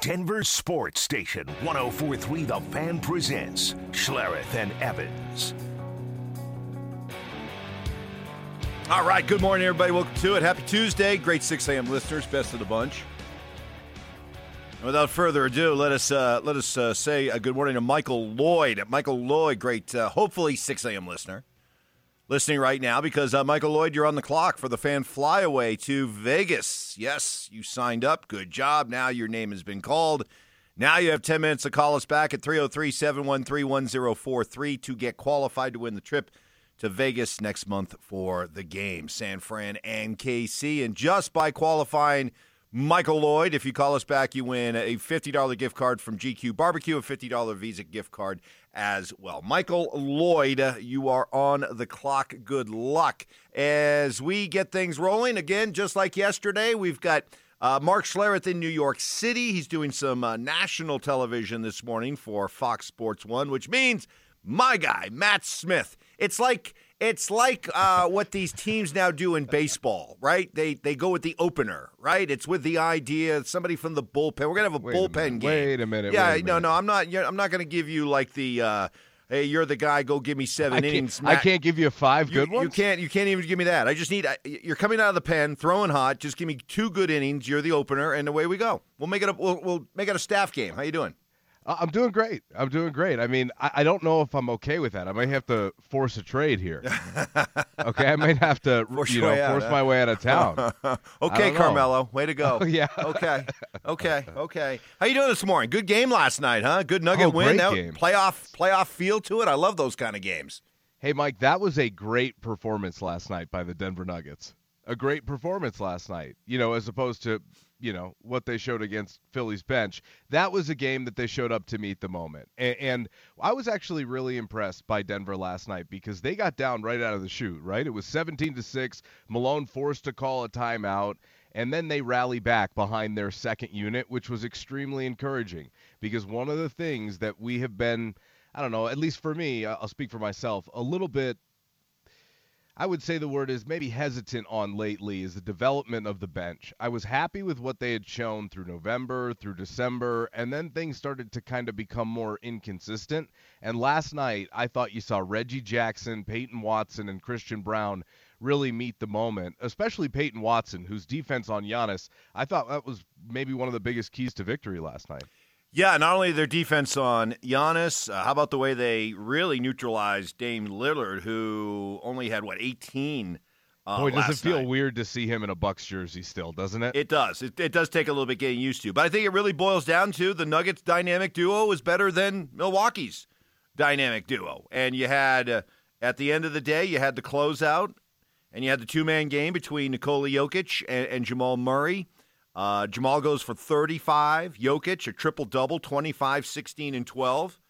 Denver Sports Station 1043 The Fan presents Schlereth and Evans. All right, good morning, everybody. Welcome to it. Happy Tuesday. Great 6 a.m. listeners, best of the bunch. Without further ado, let us uh, let us uh, say a good morning to Michael Lloyd. Michael Lloyd, great, uh, hopefully 6 a.m. listener, listening right now because uh, Michael Lloyd, you're on the clock for the fan flyaway to Vegas. Yes, you signed up. Good job. Now your name has been called. Now you have 10 minutes to call us back at 303 713 1043 to get qualified to win the trip to Vegas next month for the game, San Fran and KC. And just by qualifying Michael Lloyd, if you call us back, you win a $50 gift card from GQ Barbecue, a $50 Visa gift card as well. Michael Lloyd, you are on the clock. Good luck. As we get things rolling, again, just like yesterday, we've got. Uh, Mark Schlereth in New York City. He's doing some uh, national television this morning for Fox Sports One, which means my guy Mat Smith. It's like it's like uh, what these teams now do in baseball, right? They they go with the opener, right? It's with the idea somebody from the bullpen. We're gonna have a Wait a bullpen minute, game. wait a minute, Yeah, a no, minute. no. I'm not. I'm not gonna give you like the. Uh, hey, you're the guy. Go give me seven I innings. I can't give you five You, good you ones. can't. You can't even give me that. I just need. I- You're coming out of the pen, throwing hot. Just give me two good innings. You're the opener, and away we go. We'll make it a. We'll, we'll make it a staff game. How you doing? I'm doing great. I'm doing great. I mean, I, I don't know if I'm okay with that. I might have to force a trade here. okay, I might have to, Force you know, out, force my way out of town. okay. Carmelo, way to go. Oh, yeah. Okay. Okay. Okay. How you doing this morning? Good game last night, huh? Good Nugget Oh, win. That- game. Playoff playoff feel to it. I love those kind of games. hey, Mike, that was a great performance last night by the Denver Nuggets. A great performance last night. You know, as opposed to, you know, what they showed against Philly's bench. That was a game that they showed up to meet the moment. And, and I was actually really impressed by Denver last night because they got down right out of the chute, right? It was 17 to 6. Malone forced to call a timeout. And then they rally back behind their second unit, which was extremely encouraging because one of the things that we have been, I don't know, at least for me, I'll speak for myself, a little bit, I would say the word is maybe hesitant on lately is the development of the bench. I was happy with what they had shown through November, through December, and then things started to kind of become more inconsistent. And last night, I thought you saw Reggie Jackson, Peyton Watson, and Christian Braun really meet the moment, especially Peyton Watson, whose defense on Giannis, I thought that was maybe one of the biggest keys to victory last night. Yeah, not only their defense on Giannis, uh, how about the way they really neutralized Dame Lillard, who only had what 18. Uh, Boy, does it feel night. weird to see him in a Bucks jersey still, doesn't it? It does. It, it does take a little bit getting used to, but I think it really boils down to the Nuggets' dynamic duo is better than Milwaukee's dynamic duo. And you had uh, at the end of the day, you had the closeout, and you had the two-man game between Nikola Jokic and, and Jamal Murray. Uh, Jamal goes for 35. Jokic a triple double, 25, 16, and 12,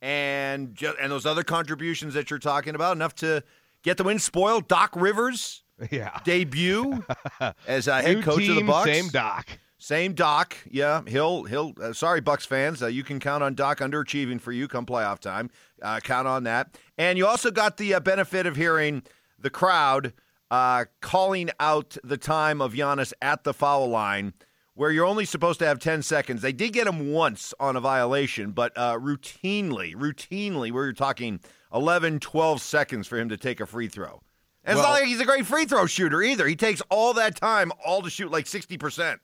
and ju- and those other contributions that you're talking about enough to get the win. Spoiled Doc Rivers yeah. debut as a head New coach team, of the Bucks. Same doc. Same Doc. Yeah, he'll he'll. Uh, sorry, Bucks fans, uh, you can count on Doc underachieving for you come playoff time. Uh, count on that. And you also got the uh, benefit of hearing the crowd uh, calling out the time of Giannis at the foul line, where you're only supposed to have 10 seconds. They did get him once on a violation, but uh, routinely, routinely, we're talking 11, 12 seconds for him to take a free throw. And it's not like he's a great free throw shooter either. He takes all that time, all to shoot like 60%.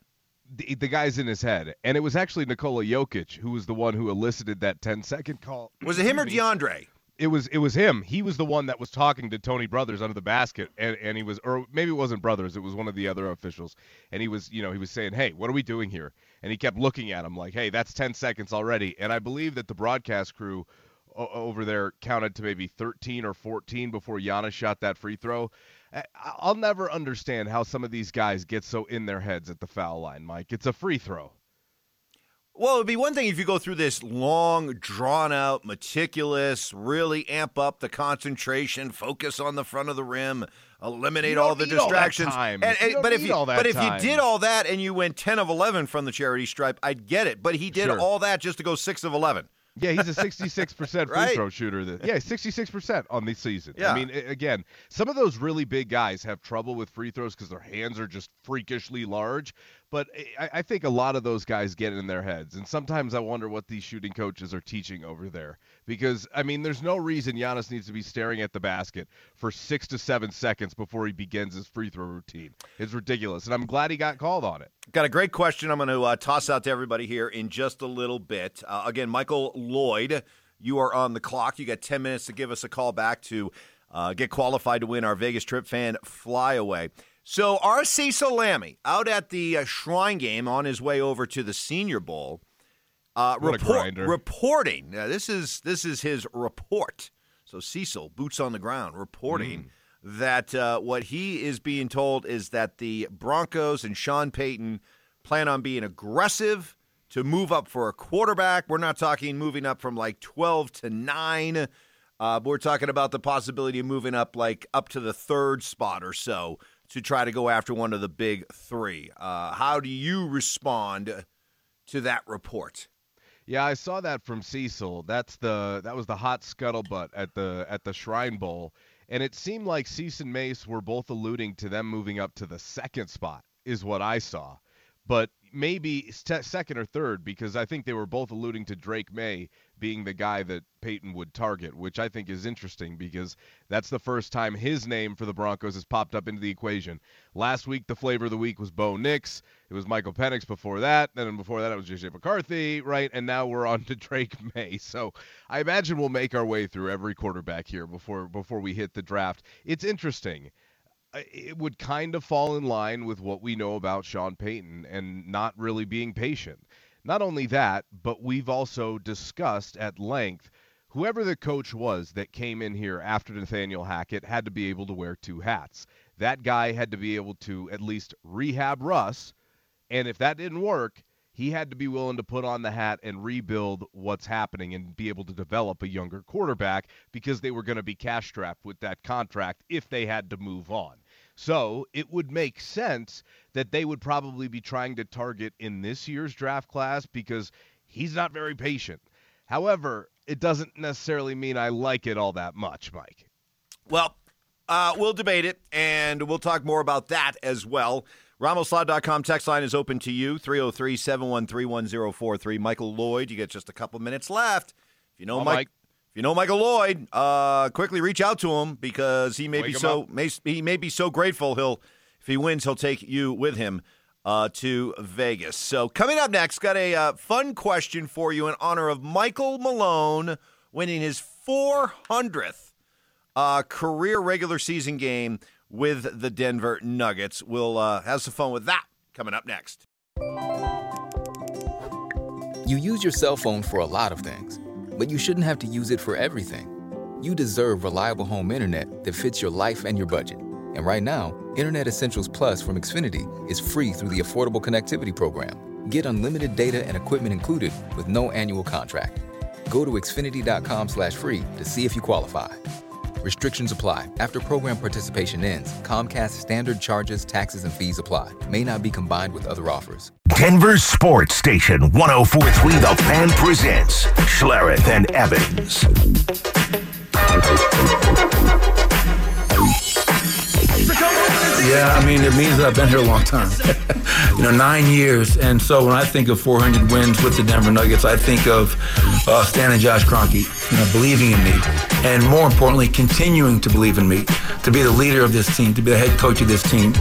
The, the guy's in his head. And it was actually Nikola Jokic who was the one who elicited that 10 second call. Was it him or. DeAndre? It was it was him. He was the one that was talking to Tony Brothers under the basket, and, and he was, or maybe it wasn't Brothers. It was one of the other officials, and he was, you know, he was saying, "Hey, what are we doing here?" And he kept looking at him like, "Hey, that's 10 seconds already." And I believe that the broadcast crew o- over there counted to maybe 13 or 14 before Giannis shot that free throw. I- I'll never understand how some of these guys get so in their heads at the foul line, Mike. It's a free throw. Well, it'd be one thing if you go through this long, drawn out, meticulous, really amp up the concentration, focus on the front of the rim, eliminate all the all distractions. time. And- and- but if you all but if you did all that and you went ten of eleven from the charity stripe, I'd get it. But he did Sure. all that just to go six of eleven. Yeah, he's a 66% free Right. throw shooter. That, yeah, 66% on this season. Yeah. I mean, again, some of those really big guys have trouble with free throws because their hands are just freakishly large. But I, I think a lot of those guys get in their heads, and sometimes I wonder what these shooting coaches are teaching over there. Because I mean, there's no reason Giannis needs to be staring at the basket for six to seven seconds before he begins his free throw routine. It's ridiculous, and I'm glad he got called on it. Got a great question. I'm going to uh, toss out to everybody here in just a little bit. Uh, again, Michael Lloyd, you are on the clock. You got 10 minutes to give us a call back to uh, get qualified to win our Vegas Trip fan flyaway. So, our Cecil Lammey out at the uh, Shrine game on his way over to the Senior Bowl. Uh, grinder. reporting. Now, this is this is his report. So Cecil, boots on the ground, reporting that uh, what he is being told is that the Broncos and Sean Payton plan on being aggressive to move up for a quarterback. We're not talking moving up from like twelve to nine. Uh, we're talking about the possibility of moving up like up to the third spot or so to try to go after one of the big three. Uh, how do you respond to that report? Yeah, I saw that from Cecil. That's the that was the hot scuttlebutt at the at the Shrine Bowl, and it seemed like Cease and Mace were both alluding to them moving up to the second spot, is what I saw. But maybe second or third, because I think they were both alluding to Drake Maye being the guy that Payton would target, which I think is interesting because that's the first time his name for the Broncos has popped up into the equation. Last week, the flavor of the week was Bo Nix. It was Michael Penix before that. Then before that, it was JJ McCarthy, right? And now we're on to Drake Maye. So I imagine we'll make our way through every quarterback here before before we hit the draft. It's interesting. It would kind of fall in line with what we know about Sean Payton and not really being patient. Not only that, but we've also discussed at length whoever the coach was that came in here after Nathaniel Hackett had to be able to wear two hats. That guy had to be able to at least rehab Russ, and if that didn't work, he had to be willing to put on the hat and rebuild what's happening and be able to develop a younger quarterback because they were going to be cash strapped with that contract if they had to move on. So it would make sense that they would probably be trying to target in this year's draft class because he's not very patient. However, it doesn't necessarily mean I like it all that much, Mike. Well, uh, we'll debate it, and we'll talk more about that as well. RamosLaw.com text line is open to you, 303 713 1043. Michael Lloyd, you get just a couple minutes left. If you know Oh, Mike, Mike. If you know Michael Lloyd, uh, quickly reach out to him because he may Wake be so may, he may be so grateful he'll if he wins he'll take you with him uh, to Vegas. So coming up next, got a uh, fun question for you in honor of Michael Malone winning his 400th uh, career regular season game with the Denver Nuggets. We'll uh, have some fun with that coming up next. You use your cell phone for a lot of things, but you shouldn't have to use it for everything. You deserve reliable home internet that fits your life and your budget. And right now, Internet Essentials Plus from Xfinity is free through the Affordable Connectivity Program. Get unlimited data and equipment included with no annual contract. Go to Xfinity.com slash free to see if you qualify. Restrictions apply. After program participation ends, Comcast standard charges, taxes, and fees apply. May not be combined with other offers. Denver Sports Station 1043 The Fan presents Schlereth and Evans. Yeah, I mean, it means that I've been here a long time. you know, nine years. And so when I think of 400 wins with the Denver Nuggets, I think of uh, Stan and Josh Kroenke, you know, believing in me. And more importantly, continuing to believe in me, to be the leader of this team, to be the head coach of this team.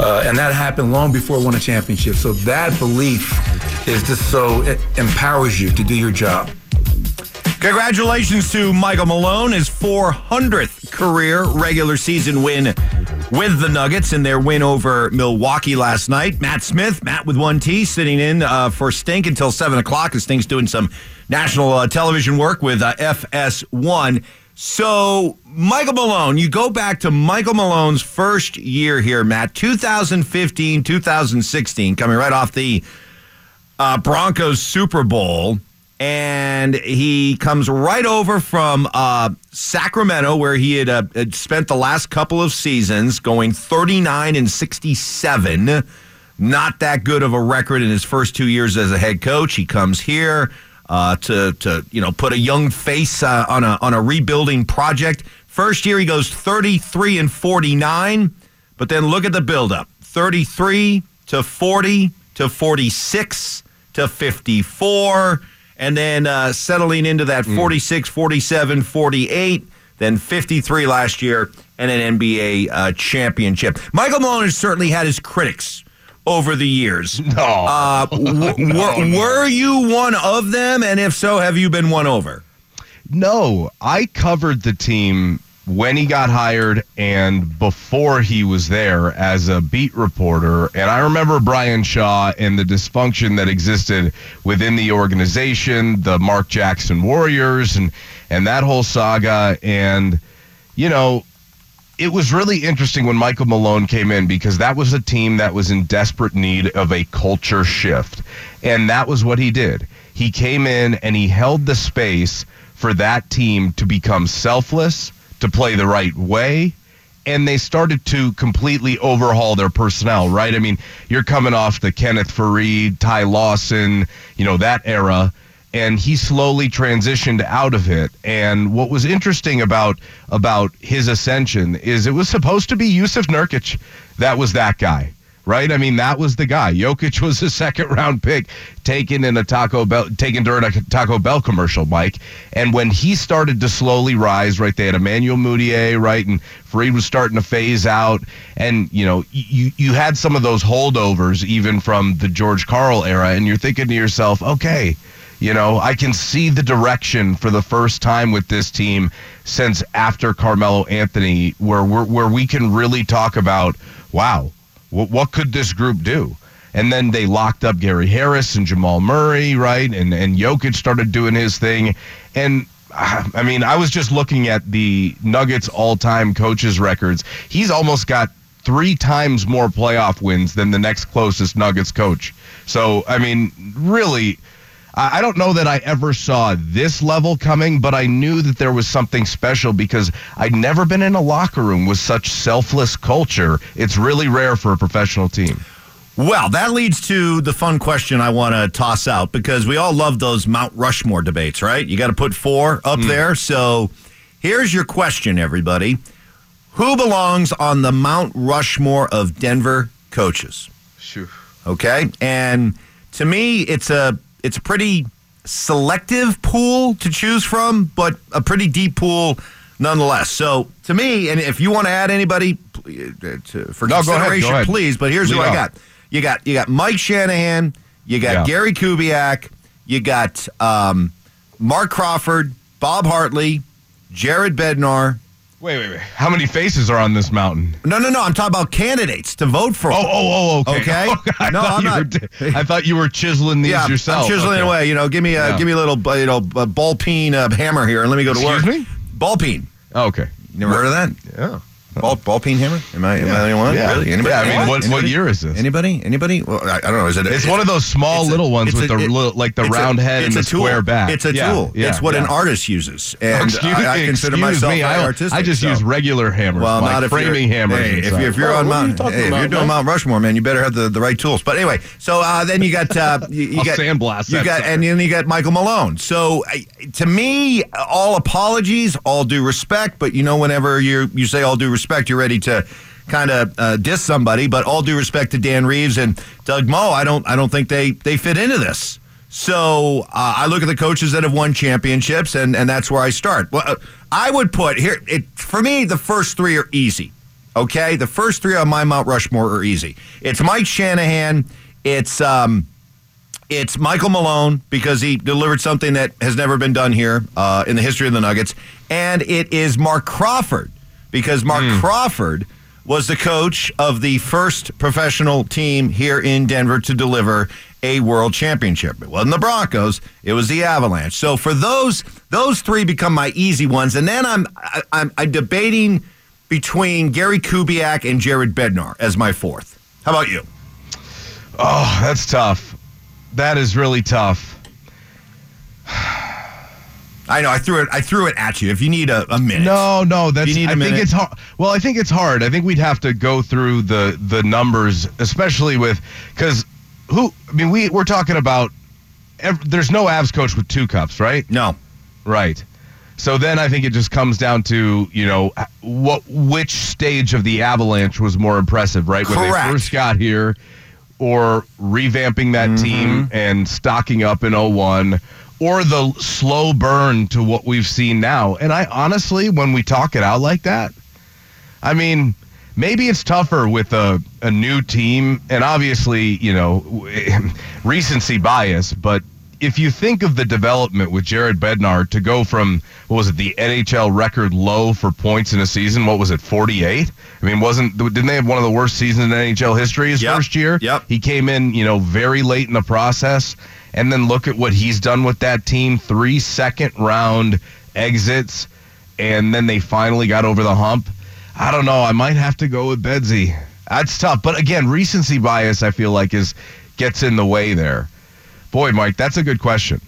Uh, and that happened long before I won a championship. So that belief is just so, it empowers you to do your job. Congratulations to Michael Malone, his 400th career regular season win with the Nuggets in their win over Milwaukee last night. Mat Smith, Mat with one T, sitting in uh, for Stink until 7 o'clock as Stink's doing some national uh, television work with uh, FS1. So, Michael Malone, you go back to Michael Malone's first year here, Mat, 2015, 2016, coming right off the uh, Broncos Super Bowl, and he comes right over from uh, Sacramento, where he had, uh, had spent the last couple of seasons, going 39 and 67. Not that good of a record in his first two years as a head coach. He comes here uh, to to you know put a young face uh, on a on a rebuilding project. First year he goes 33 and 49, but then look at the buildup: 33 to 40 to 46 to 54, and then uh, settling into that 46, 47, 48, then 53 last year, and an NBA uh, championship. Michael Malone has certainly had his critics over the years. No. Uh, w- were, were you one of them? And if so, have you been won over? No, I covered the team when he got hired and before he was there as a beat reporter. And I remember Brian Shaw and the dysfunction that existed within the organization, the Mark Jackson Warriors, and and that whole saga. And you know, it was really interesting when Michael Malone came in because that was a team that was in desperate need of a culture shift. And that was what he did. He came in and he held the space for that team to become selfless, to play the right way. And they started to completely overhaul their personnel, right? I mean, you're coming off the Kenneth Faried, Ty Lawson, you know, that era and he slowly transitioned out of it. And what was interesting about about his ascension is it was supposed to be Jusuf Nurkic that was that guy. Right, I mean that was the guy. Jokic was a second round pick, taken in a Taco Bell, taken during a Taco Bell commercial, Mike. And when he started to slowly rise, right, they had Emmanuel Mudiay, right, and Faried was starting to phase out, and you know, you you had some of those holdovers even from the George Karl era, and you're thinking to yourself, okay, you know, I can see the direction for the first time with this team since after Carmelo Anthony, where we're, where we can really talk about, wow, what, what could this group do? And then they locked up Gary Harris and Jamal Murray, right? And and Jokic started doing his thing, and I mean, I was just looking at the Nuggets all-time coaches records. He's almost got three times more playoff wins than the next closest Nuggets coach. So, I mean, really I don't know that I ever saw this level coming, but I knew that there was something special because I'd never been in a locker room with such selfless culture. It's really rare for a professional team. Well, that leads to the fun question I want to toss out because we all love those Mount Rushmore debates, right? You got to put four up mm. there. So here's your question, everybody Who belongs on the Mount Rushmore of Denver coaches? Sure. Okay. And to me, it's a it's a pretty selective pool to choose from, but a pretty deep pool nonetheless. So to me, and if you want to add anybody uh, to, for no, consideration, go ahead, go please. But here's Lead who I got. You got you got Mike Shanahan, you got yeah. Gary Kubiak, you got um, Marc Crawford, Bob Hartley, Jared Bednar, Wait, wait, wait. How many faces are on this mountain? No, no, no. I'm talking about candidates to vote for. Oh, oh, oh, okay. Okay. Oh, no, I'm not. Were, I thought you were chiseling these yeah, yourself. I'm chiseling okay. away. You know, give me a yeah. give me a little you know a ball peen uh, hammer here, and let me go to Excuse work. Excuse me? Ball peen. Oh, okay. Never heard of that? Yeah. Ball, ball peen hammer? Am I, am I the only one? Yeah. Really? Anybody? Yeah, I mean, what, what year is this? Anybody? Anybody? Well, I, I don't know. Is it? A, it's, it's one of those small little ones with a, the it, like the round a, head and the tool. square back. It's a yeah, tool. Yeah, it's what yeah. an artist uses, and excuse, I, I consider myself me, I, artistic. I just so. use regular hammers, well, like not if framing hammers. Hey, if, you're, if you're on Mount, you hey, if you're doing Mount Rushmore, man, you better have the, the right tools. But anyway, so uh, then you got uh, you, you got sandblast. You got and then you got Michael Malone. So to me, all apologies, all due respect. But you know, whenever you you say all due respect, you're ready to kind of uh, diss somebody. But all due respect to Dan Reeves and Doug Moe, I don't I don't think they they fit into this. So uh, I look at the coaches that have won championships, and and that's where I start. Well, uh, I would put here it for me. The first three are easy. Okay, the first three on my Mount Rushmore are easy. It's Mike Shanahan. It's um, it's Michael Malone because he delivered something that has never been done here uh, in the history of the Nuggets, and it is Marc Crawford because Marc mm. Crawford was the coach of the first professional team here in Denver to deliver a world championship. It wasn't the Broncos, it was the Avalanche. So for those those three become my easy ones and then I'm I, I'm, I'm debating between Gary Kubiak and Jared Bednar as my fourth. How about you? Oh, that's tough. That is really tough. I know I threw it. I threw it at you. If you need a, a minute, no, no, that's. I minute? think it's hard. Well, I think it's hard. I think we'd have to go through the the numbers, especially with because who? I mean, we we're talking about. Every, there's no Avs coach with two cups, right? No, right. So then I think it just comes down to you know what which stage of the Avalanche was more impressive, right? Correct. When they first got here, or revamping that Mm-hmm. team and stocking up in 01 or the slow burn to what we've seen now. And I honestly, when we talk it out like that, I mean, maybe it's tougher with a, a new team and obviously, you know, recency bias, but if you think of the development with Jared Bednar to go from what was it the NHL record low for points in a season? What was it, forty eight? I mean, wasn't didn't they have one of the worst seasons in NHL history his Yep, first year? yep. He came in, you know, very late in the process, and then look at what he's done with that team: three second round exits, and then they finally got over the hump. I don't know. I might have to go with Bedsy. That's tough, but again, recency bias. I feel like is gets in the way there. Boy, Mike, that's a good question.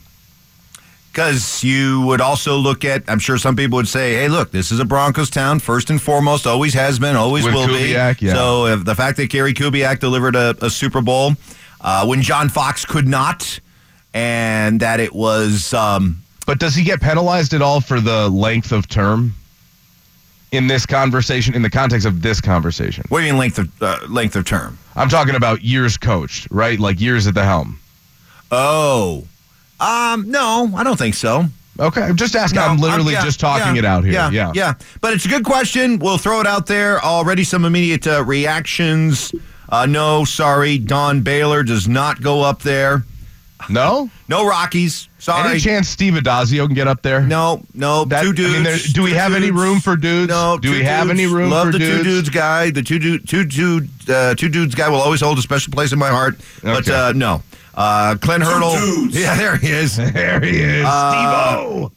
Because you would also look at, I'm sure some people would say, hey, look, this is a Broncos town, first and foremost, always has been, always With will Kubiak, be. yeah. So if the fact that Gary Kubiak delivered a, a Super Bowl uh, when John Fox could not, and that it was. Um, But does he get penalized at all for the length of term in this conversation? In the context of this conversation, what do you mean length of uh, length of term? I'm talking about years coached, right? Like years at the helm. Oh, um, no, I don't think so. Okay, I'm just asking. No, I'm literally yeah, just talking yeah, it out here. Yeah, Yeah, yeah. But it's a good question. We'll throw it out there. Already some immediate uh, reactions. Uh, no, sorry, Don Baylor does not go up there. No, No Rockies. Sorry. any chance Steve Addazio can get up there? No, no. That- two I dudes. mean, there- do we two have any room for dudes? No. Do two we have any room Love for dudes? Love the two dudes? dudes guy. The two dude, two dude, uh, two dudes guy will always hold a special place in my heart. But uh, no, uh, Clint Hurdle. Yeah, there he is. There he is, Uh, Steve-O.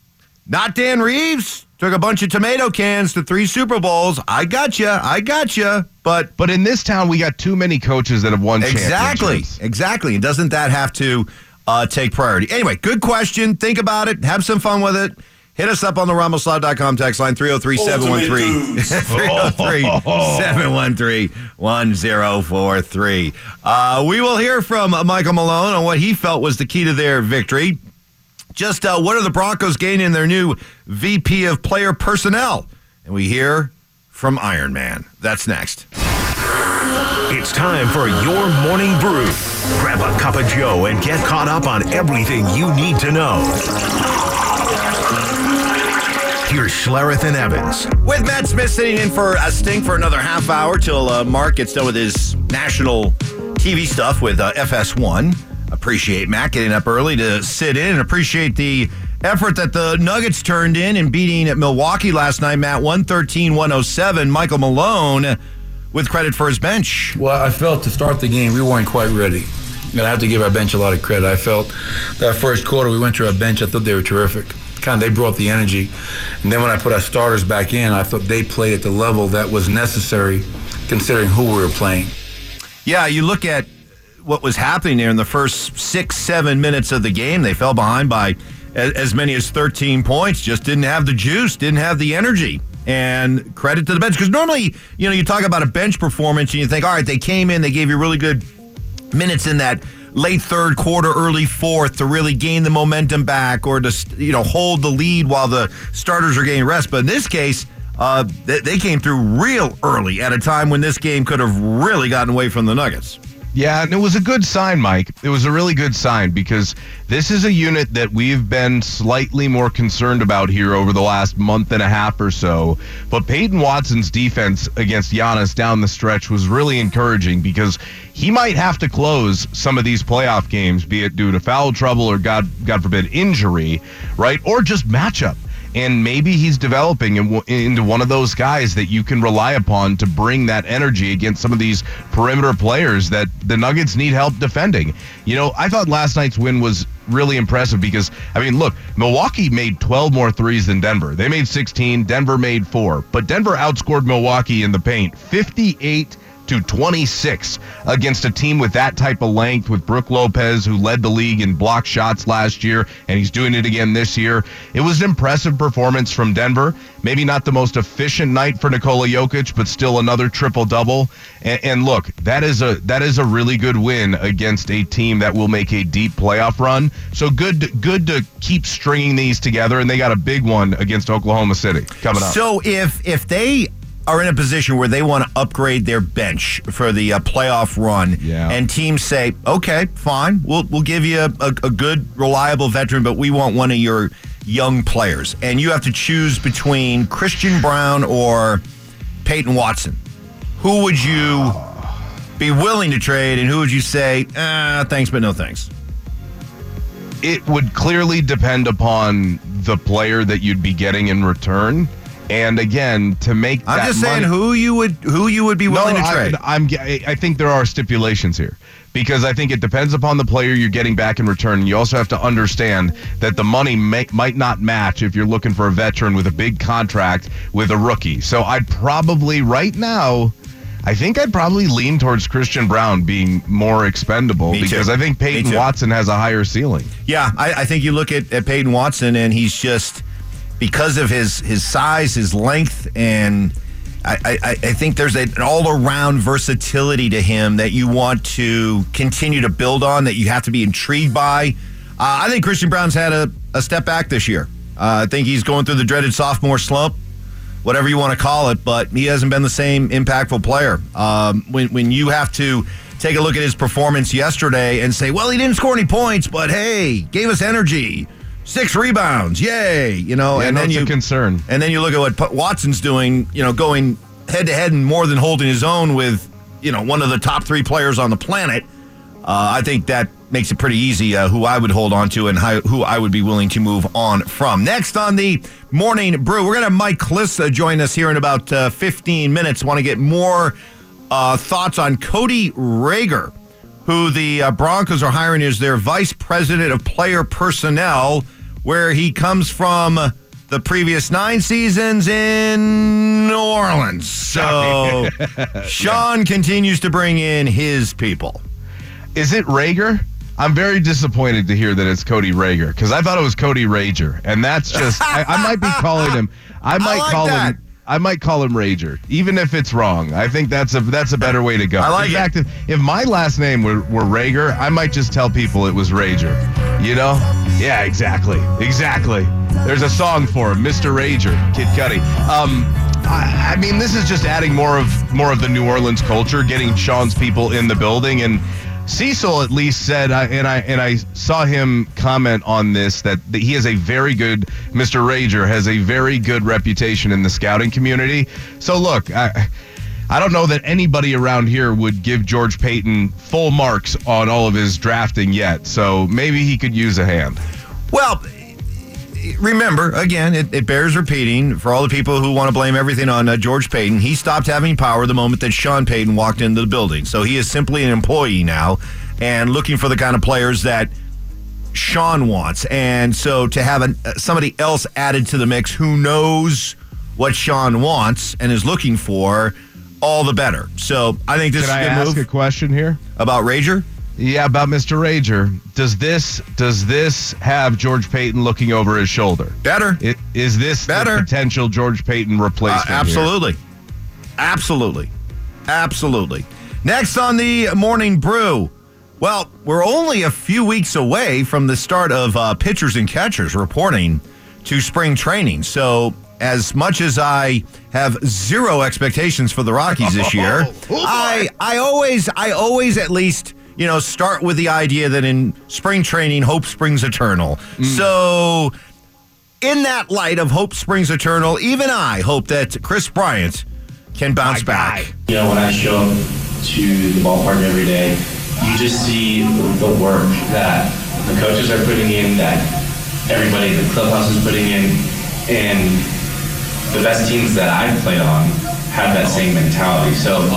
Not Dan Reeves. Took a bunch of tomato cans to three Super Bowls. I got you. I got you. But But in this town, we got too many coaches that have won exactly, championships. exactly. And doesn't that have to uh, take priority? Anyway, good question. Think about it. Have some fun with it. Hit us up on the RamosLaw.com text line 303 713 303 713 1043. Uh, We will hear from Michael Malone on what he felt was the key to their victory. Just uh, what are the Broncos gaining in their new VP of player personnel? And we hear from Iron Man. That's next. It's time for your morning brew. Grab a cup of Joe and get caught up on everything you need to know. Here's Schlereth and Evans. With Mat Smith sitting in for a stink for another half hour till uh, Mark gets done with his national TV stuff with uh, FS1. Appreciate Mat getting up early to sit in and appreciate the effort that the Nuggets turned in in beating Milwaukee last night, Mat, 113 107. Michael Malone with credit for his bench. Well, I felt to start the game, we weren't quite ready. And I have to give our bench a lot of credit. I felt that first quarter, we went to our bench, I thought they were terrific. Kind of, they brought the energy. And then when I put our starters back in, I thought they played at the level that was necessary considering who we were playing. Yeah, you look at what was happening there in the first six, seven minutes of the game. They fell behind by as, as many as 13 points, just didn't have the juice, didn't have the energy. And credit to the bench. Because normally, you know, you talk about a bench performance and you think, all right, they came in, they gave you really good minutes in that late third quarter, early fourth to really gain the momentum back or to, you know, hold the lead while the starters are getting rest. But in this case, uh, they, they came through real early at a time when this game could have really gotten away from the Nuggets. Yeah, and it was a good sign, Mike. It was a really good sign because this is a unit that we've been slightly more concerned about here over the last month and a half or so. But Peyton Watson's defense against Giannis down the stretch was really encouraging because he might have to close some of these playoff games, be it due to foul trouble or God, God forbid, injury, right? Or just matchup and maybe he's developing into one of those guys that you can rely upon to bring that energy against some of these perimeter players that the Nuggets need help defending. You know, I thought last night's win was really impressive because I mean, look, Milwaukee made 12 more threes than Denver. They made 16, Denver made 4. But Denver outscored Milwaukee in the paint 58 to 26 against a team with that type of length with Brook Lopez who led the league in block shots last year and he's doing it again this year. It was an impressive performance from Denver. Maybe not the most efficient night for Nikola Jokic, but still another triple double. And, and look, that is a that is a really good win against a team that will make a deep playoff run. So good to, good to keep stringing these together and they got a big one against Oklahoma City coming up. So if if they are in a position where they want to upgrade their bench for the uh, playoff run, Yeah. and teams say, "Okay, fine, we'll we'll give you a, a, a good, reliable veteran, but we want one of your young players," and you have to choose between Christian Braun or Peyton Watson. Who would you be willing to trade, and who would you say, uh, "Thanks, but no thanks"? it would clearly depend upon the player that you'd be getting in return. And again, to make I'm just saying money- who you would who you would be willing to trade. I'm, I think there are stipulations here because I think it depends upon the player you're getting back in return. You also have to understand that the money may, might not match if you're looking for a veteran with a big contract with a rookie. So I'd probably right now. I think I'd probably lean towards Christian Braun being more expendable Me too. because I think Peyton. Watson has a higher ceiling. Yeah, I, I think you look at, at Peyton Watson, and he's just because of his his size, his length, and I, I, I think there's an all around versatility to him that you want to continue to build on. That you have to be intrigued by. Uh, I think Christian Braun's had a, a step back this year. Uh, I think he's going through the dreaded sophomore slump whatever you want to call it, but he hasn't been the same impactful player. Um, when when you have to take a look at his performance yesterday and say, well, he didn't score any points, but hey, gave us energy, six rebounds, yay, you know, Yeah, and no, then you concern. and then you look at what Watson's doing, you know, going head to head and more than holding his own with, you know, one of the top three players on the planet. Uh, I think that makes it pretty easy uh, who I would hold on to and how, who I would be willing to move on from. Next on the morning brew, we're going to have Mike Klis uh, join us here in about uh, 15 minutes. Want to get more uh, thoughts on Cody Rager, who the uh, Broncos are hiring as their vice president of player personnel, where he comes from the previous nine seasons in New Orleans. So Sean continues to bring in his people. Is it Rager? I'm very disappointed to hear that it's Cody Rager because I thought it was Cody Rager, and that's just I, I might be calling him. I might like call that. him. I might call him Rager, even if it's wrong. I think that's a that's a better way to go. I like In it. fact, if, if my last name were, were Rager, I might just tell people it was Rager. You know? Yeah, exactly, exactly. There's a song for him, Mr. Rager, Kid Cudi. Um, I, I mean, this is just adding more of more of the New Orleans culture, getting Sean's people in the building, and Cecil at least said, uh, and I and I saw him comment on this that, that he has a very good Mr. Rager has a very good reputation in the scouting community. So look, I. I don't know that anybody around here would give George Paton full marks on all of his drafting yet. So maybe he could use a hand. Well, remember, again, it, it bears repeating for all the people who want to blame everything on uh, George Paton. He stopped having power the moment that Sean Payton walked into the building. So he is simply an employee now and looking for the kind of players that Sean wants. And so to have an, uh, somebody else added to the mix who knows what Sean wants and is looking for, all the better. So I think this Can I is a good ask move a question here? about Rager. Yeah, about Mr. Rager. Does this does this have George Paton looking over his shoulder? Better. I- Is this Better. potential George Paton Uh, replacement? here? absolutely. Absolutely. Absolutely. Next on the morning brew. Well, we're only a few weeks away from the start of uh, pitchers and catchers reporting to spring training. So, as much as I have zero expectations for the Rockies this year, I I always I always at least you know start with the idea that in spring training hope springs eternal. Mm. So in that light of hope springs eternal, even I hope that Kris Bryant can bounce back. You know, when I show up to the ballpark every day, you just see the work that the coaches are putting in, that everybody in the clubhouse is putting in, and the best teams that I've played on have that same mentality. So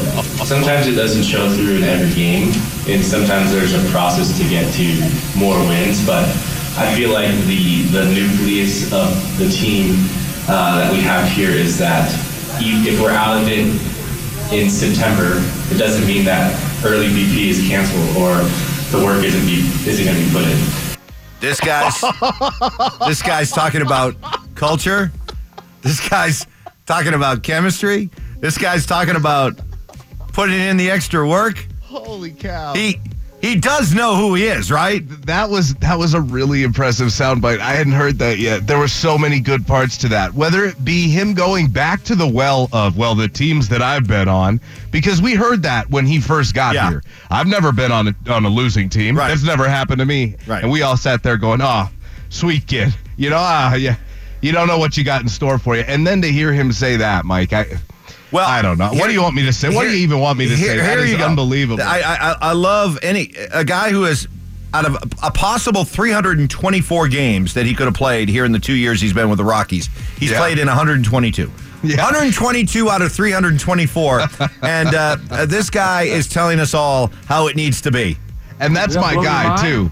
sometimes it doesn't show through in every game, and sometimes there's a process to get to more wins, but I feel like the, the nucleus of the team uh, that we have here is that if we're out of it in September, it doesn't mean that early BP is canceled or the work isn't be, isn't going to be put in. This guy's this guy's talking about culture. This guy's talking about chemistry. This guy's talking about putting in the extra work. Holy cow! He he does know who he is, right? That was that was a really impressive soundbite. I hadn't heard that yet. There were so many good parts to that. Whether it be him going back to the well of well the teams that I've been on, because we heard that when he first got Yeah. here. I've never been on a, on a losing team. Right. That's never happened to me. Right. And we all sat there going, "Oh, sweet kid. You know, ah, yeah, you don't know what you got in store for you." And then to hear him say that, Mike, I. Well, I don't know. what do you want me to say? What do you even want me to here- say? That here is you go. unbelievable. I, I I love any a guy who has out of a, a possible 324 games that he could have played here in the two years he's been with the Rockies. He's Yeah. played in 122. Yeah. 122 out of 324, and uh, this guy is telling us all how it needs to be. And that's my guy too.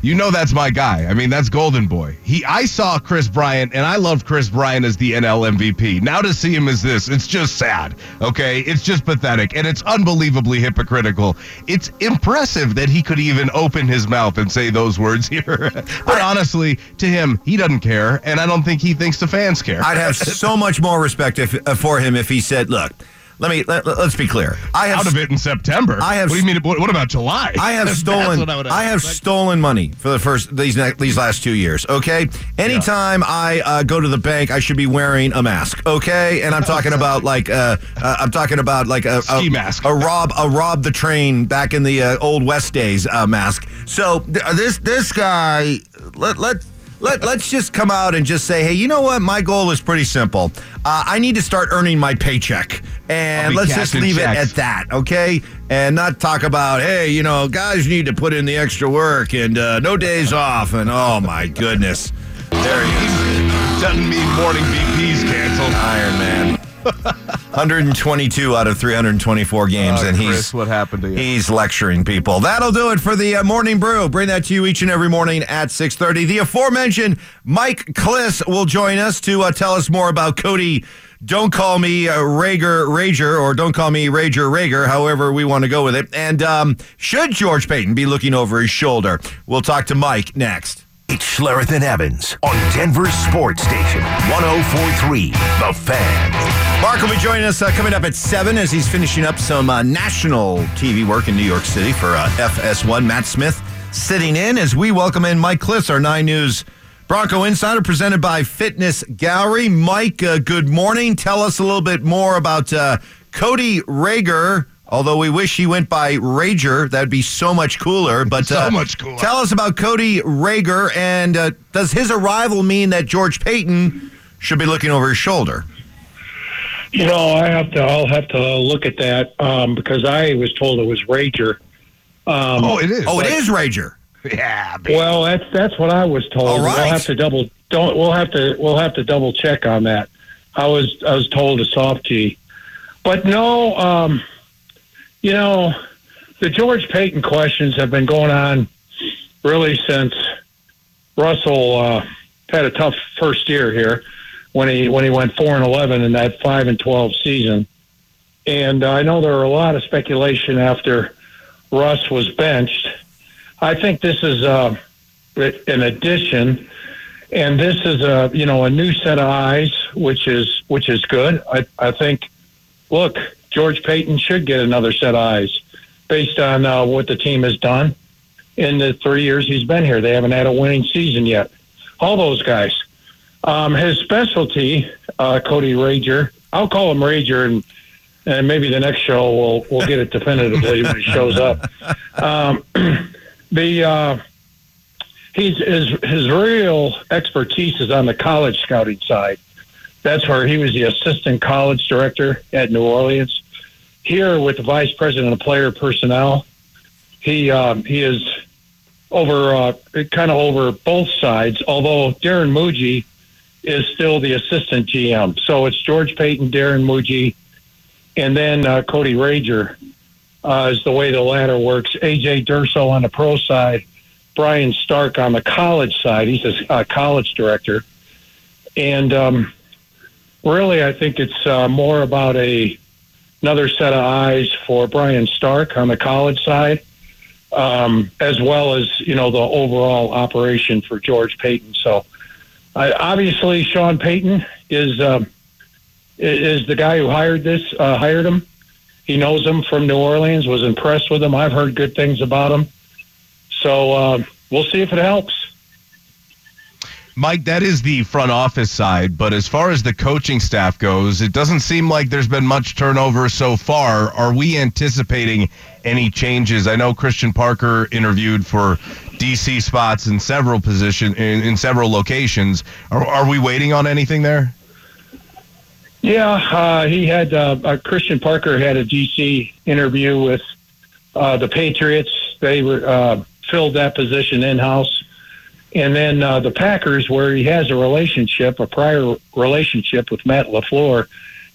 You know that's my guy. I mean, that's Golden Boy. He I saw Kris Bryant and I love Kris Bryant as the NL MVP. Now to see him as this, it's just sad. Okay? It's just pathetic and it's unbelievably hypocritical. It's impressive that he could even open his mouth and say those words here. but honestly, to him, he doesn't care and I don't think he thinks the fans care. I'd have so much more respect if, uh, for him if he said, "Look, let me let, us be clear. I have out of it in September. I have- What do you mean what, what about July? I have stolen. I, I have stolen money for the first these ne- these last two years. Okay, anytime I uh, go to the bank, I should be wearing a mask. Okay, and I'm talking about like uh, uh, I'm talking about like a, a Ski mask. a rob a rob the train back in the uh, old west days uh, mask. So th- this this guy let let. Let, let's just come out and just say, hey, you know what? My goal is pretty simple. Uh, I need to start earning my paycheck. And let's just leave it at that, okay? And not talk about, hey, you know, guys need to put in the extra work and uh, no days off. And oh my goodness, there he is, Doesn't mean morning BP's canceled. Iron Man. 122 out of 324 games, Uh, and he's what happened to you? He's lecturing people. That'll do it for the uh, morning brew. Bring that to you each and every morning at 6:30. The aforementioned Mike Klis will join us to uh, tell us more about Cody. Don't call me uh, Rager Rager, or don't call me Rager Rager. However, we want to go with it. And um, should George Paton be looking over his shoulder? We'll talk to Mike next. It's Schlereth and Evans on Denver's Sports Station 1043 The Fan. Mark will be joining us uh, coming up at 7 as he's finishing up some uh, national TV work in New York City for uh, FS1. Mat Smith sitting in as we welcome in Mike Klis, our 9 News Bronco Insider, presented by Fitness Gallery. Mike, uh, good morning. Tell us a little bit more about uh, Cody Rager. Although we wish he went by Rager, that'd be so much cooler. But So uh, much cooler. Tell us about Cody Rager, and uh, does his arrival mean that George Paton should be looking over his shoulder? You know, I have to. I'll have to look at that um, because I was told it was Rager. Um, oh, it is. Oh, it is Rager. Yeah. baby. well, that's that's what I was told. All right. We'll have to double. Don't. We'll have to. We'll have to double check on that. I was I was told a soft G, but no. Um, you know, the George Paton questions have been going on really since Russell uh, had a tough first year here when he when he went four and eleven in that five and twelve season. And I know there are a lot of speculation after Russ was benched. I think this is uh, an addition, and this is a you know a new set of eyes, which is which is good. I I think. Look, George Paton should get another set of eyes based on uh, what the team has done in the three years he's been here. They haven't had a winning season yet. All those guys. Um, his specialty, uh, Cody Rager. I'll call him Rager, and and maybe the next show we'll we'll get it definitively when he shows up. Um, the uh, he's his his real expertise is on the college scouting side. That's where he was the assistant college director at New Orleans. Here with the vice president of player personnel, he um, he is over uh, kind of over both sides. Although Darren Mougey is still the assistant GM, so it's George Paton, Darren Mougey, and then uh, Cody Rager uh, is the way the ladder works. AJ Durso on the pro side, Brian Stark on the college side. He's a college director, and um, really, I think it's uh, more about a another set of eyes for Brian Stark on the college side, um, as well as you know the overall operation for George Paton. So, I obviously, Sean Payton is um, is the guy who hired this, uh, hired him. He knows him from New Orleans. Was impressed with him. I've heard good things about him. So uh, we'll see if it helps. Mike, that is the front office side, but as far as the coaching staff goes, it doesn't seem like there's been much turnover so far. Are we anticipating any changes? I know Christian Parker interviewed for DC spots in several position in, in several locations. Are, are we waiting on anything there? Yeah, uh, he had uh, uh, Christian Parker had a DC interview with uh, the Patriots. They were uh, filled that position in house, and then uh, the Packers, where he has a relationship, a prior relationship with Matt LaFleur.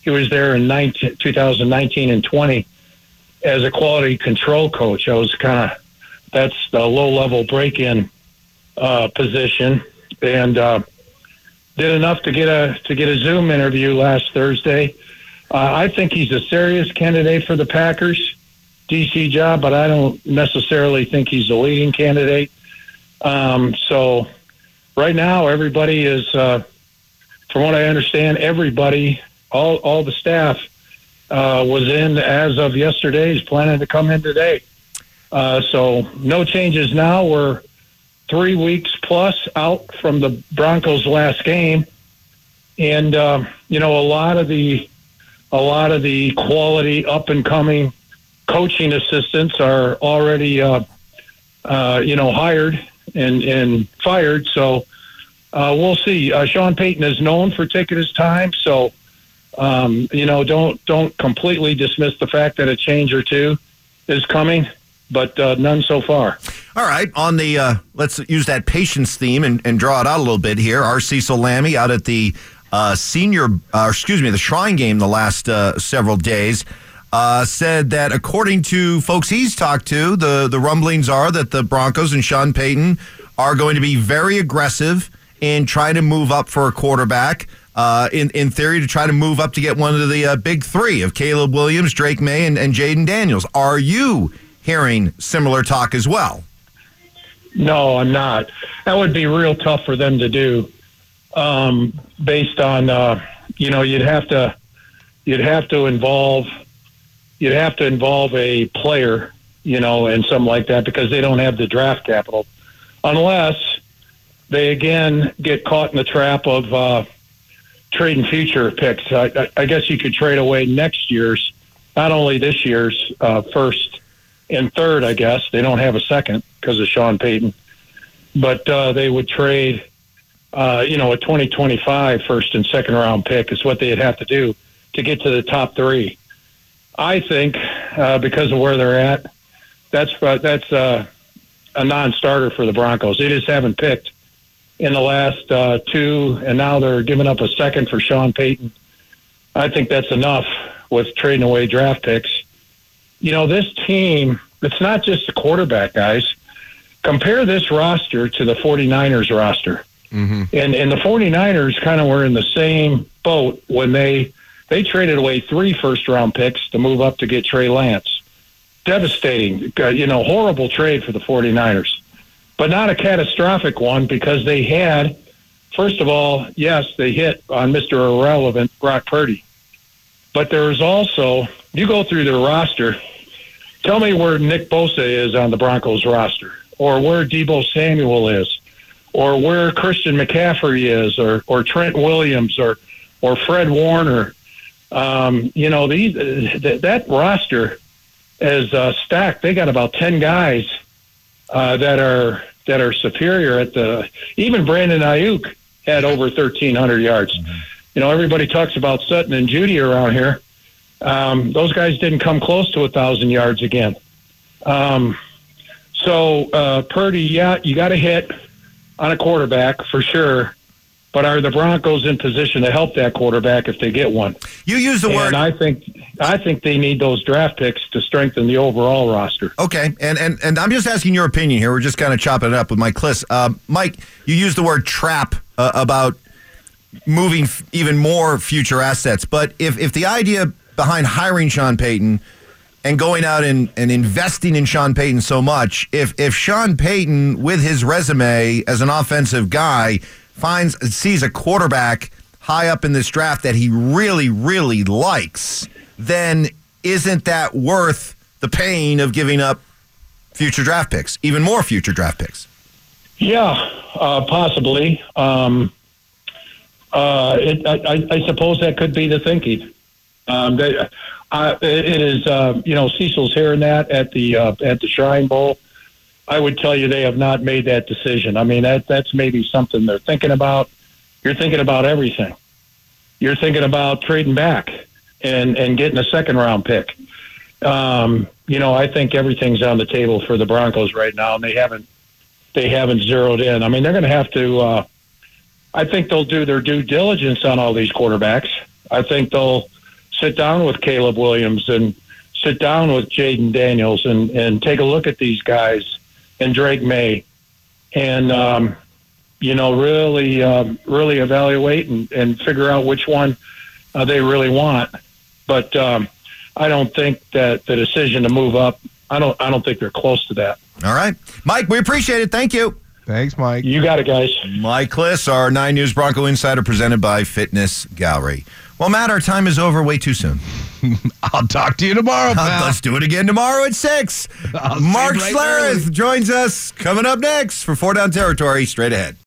He was there in 19, 2019 and 20 as a quality control coach. I was kind of that's the low level break in position, and did enough to get a to get a Zoom interview last Thursday. Uh, I think he's a serious candidate for the Packers DC job, but I don't necessarily think he's a leading candidate. Um, so right now, everybody is, uh, from what I understand, everybody, all all the staff uh, was in as of yesterday. Is planning to come in today. Uh, so no changes now. We're three weeks plus out from the Broncos' last game, and um, you know a lot of the a lot of the quality up and coming coaching assistants are already uh, uh, you know hired and and fired. So uh, we'll see. Uh, Sean Payton is known for taking his time, so. Um, you know, don't don't completely dismiss the fact that a change or two is coming but uh, none so far. All right, on the uh, let's use that patience theme and, and, draw it out a little bit here. Our Cecil Lammey out at the uh, senior, uh, excuse me, the Shrine game the last several days. Uh, said that according to folks he's talked to, the, the rumblings are that the Broncos and Sean Payton are going to be very aggressive in trying to move up for a quarterback. Uh, in in theory, to try to move up to get one of the uh, big three of Caleb Williams, Drake Maye, and, and Jayden Daniels. Are you hearing similar talk as well. No, I'm not. That would be real tough for them to do, um, based on uh, you know you'd have to you'd have to involve you'd have to involve a player, you know, and something like that because they don't have the draft capital, unless they again get caught in the trap of uh, trading future picks. I, I, guess you could trade away next year's, not only this year's uh, first and third, I guess. They don't have a second because of Sean Payton. But uh, they would trade, uh, you know, a 2025 first and second round pick is what they'd have to do to get to the top three. I think uh, because of where they're at, that's uh, that's uh, a non-starter for the Broncos. They just haven't picked in the last uh, two, and now they're giving up a second for Sean Payton. I think that's enough with trading away draft picks you know, this team, it's not just the quarterback, guys. Compare this roster to the 49ers roster. Mm-hmm. And, and the 49ers kind of were in the same boat when they they traded away three first round picks to move up to get Trey Lance. Devastating, uh, you know, horrible trade for the 49ers, but not a catastrophic one because they had, first of all, yes, they hit on Mr. Irrelevant Brock Purdy, but there is also, you go through their roster, Tell me where Nick Bosa is on the Broncos roster, or where Deebo Samuel is, or where Christian McCaffrey is, or or Trent Williams, or or Fred Warner. Um, you know, these th- that roster is uh, stacked. They got about ten guys uh, that are that are superior at the. Even Brandon Aiyuk had over thirteen hundred yards. Mm-hmm. You know, everybody talks about Sutton and Jeudy around here. Um, those guys didn't come close to a thousand yards again. Um, so uh, Purdy, yeah, you got to hit on a quarterback for sure. But are the Broncos in position to help that quarterback if they get one? You use the and word. I think I think they need those draft picks to strengthen the overall roster. Okay, and and and I'm just asking your opinion here. We're just kind of chopping it up with Mike Klis. Uh, Mike, you used the word trap uh, about moving f- even more future assets. But if if the idea behind hiring Sean Payton and going out and, and investing in Sean Payton so much, if if Sean Payton, with his resume as an offensive guy, finds sees a quarterback high up in this draft that he really, really likes, then isn't that worth the pain of giving up future draft picks, even more future draft picks. Yeah, uh, possibly. Um, uh, it, I, I, suppose that could be the thinking. Um, they, uh, it is, uh, you know, Cecil's hearing that at the uh, at the Shrine Bowl. I would tell you they have not made that decision. I mean, that that's maybe something they're thinking about. You're thinking about everything. You're thinking about trading back and and getting a second round pick. Um, you know, I think everything's on the table for the Broncos right now, and they haven't they haven't zeroed in. I mean, they're going to have to. Uh, I think they'll do their due diligence on all these quarterbacks. I think they'll sit down with Caleb Williams and sit down with Jayden Daniels and and take a look at these guys and Drake Maye, and um, you know, really um, really evaluate and, and figure out which one uh, they really want. But um, I don't think that the decision to move up. I don't. I don't think they're close to that. All right, Mike. We appreciate it. Thank you. Thanks, Mike. You got it, guys. Mike Klis, our Nine News Bronco Insider, presented by Fitness Gallery. Well, Mat, our time is over way too soon. I'll talk to you tomorrow, uh, pal. Let's do it again tomorrow at 6. Mark right Schlereth joins us coming up next for Four Down Territory, straight ahead.